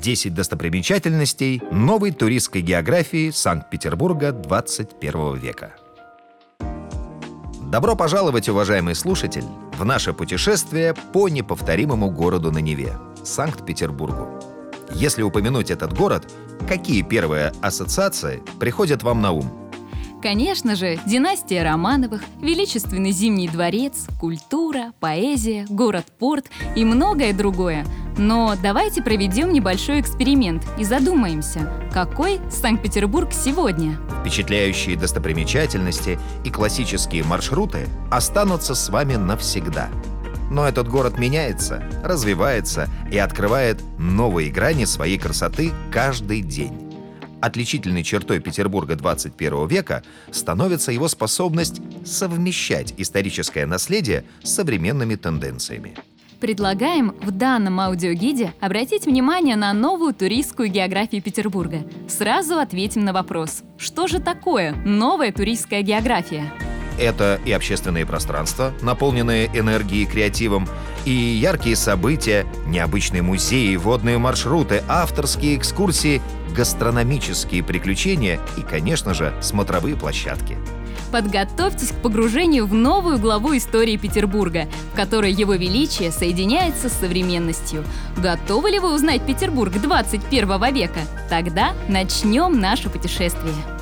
10 достопримечательностей новой туристской географии Санкт-Петербурга 21 века. Добро пожаловать, уважаемый слушатель, в наше путешествие по неповторимому городу на Неве – Санкт-Петербургу. Если упомянуть этот город, какие первые ассоциации приходят вам на ум? Конечно же, династия Романовых, величественный Зимний дворец, культура, поэзия, город-порт и многое другое. Но давайте проведем небольшой эксперимент и задумаемся, какой Санкт-Петербург сегодня? Впечатляющие достопримечательности и классические маршруты останутся с вами навсегда. Но этот город меняется, развивается и открывает новые грани своей красоты каждый день. Отличительной чертой Петербурга 21 века становится его способность совмещать историческое наследие с современными тенденциями. Предлагаем в данном аудиогиде обратить внимание на новую туристскую географию Петербурга. Сразу ответим на вопрос, что же такое новая туристская география? Это и общественные пространства, наполненные энергией и креативом, и яркие события, необычные музеи, водные маршруты, авторские экскурсии, гастрономические приключения и, конечно же, смотровые площадки. Подготовьтесь к погружению в новую главу истории Петербурга, в которой его величие соединяется с современностью. Готовы ли вы узнать Петербург 21 века? Тогда начнем наше путешествие.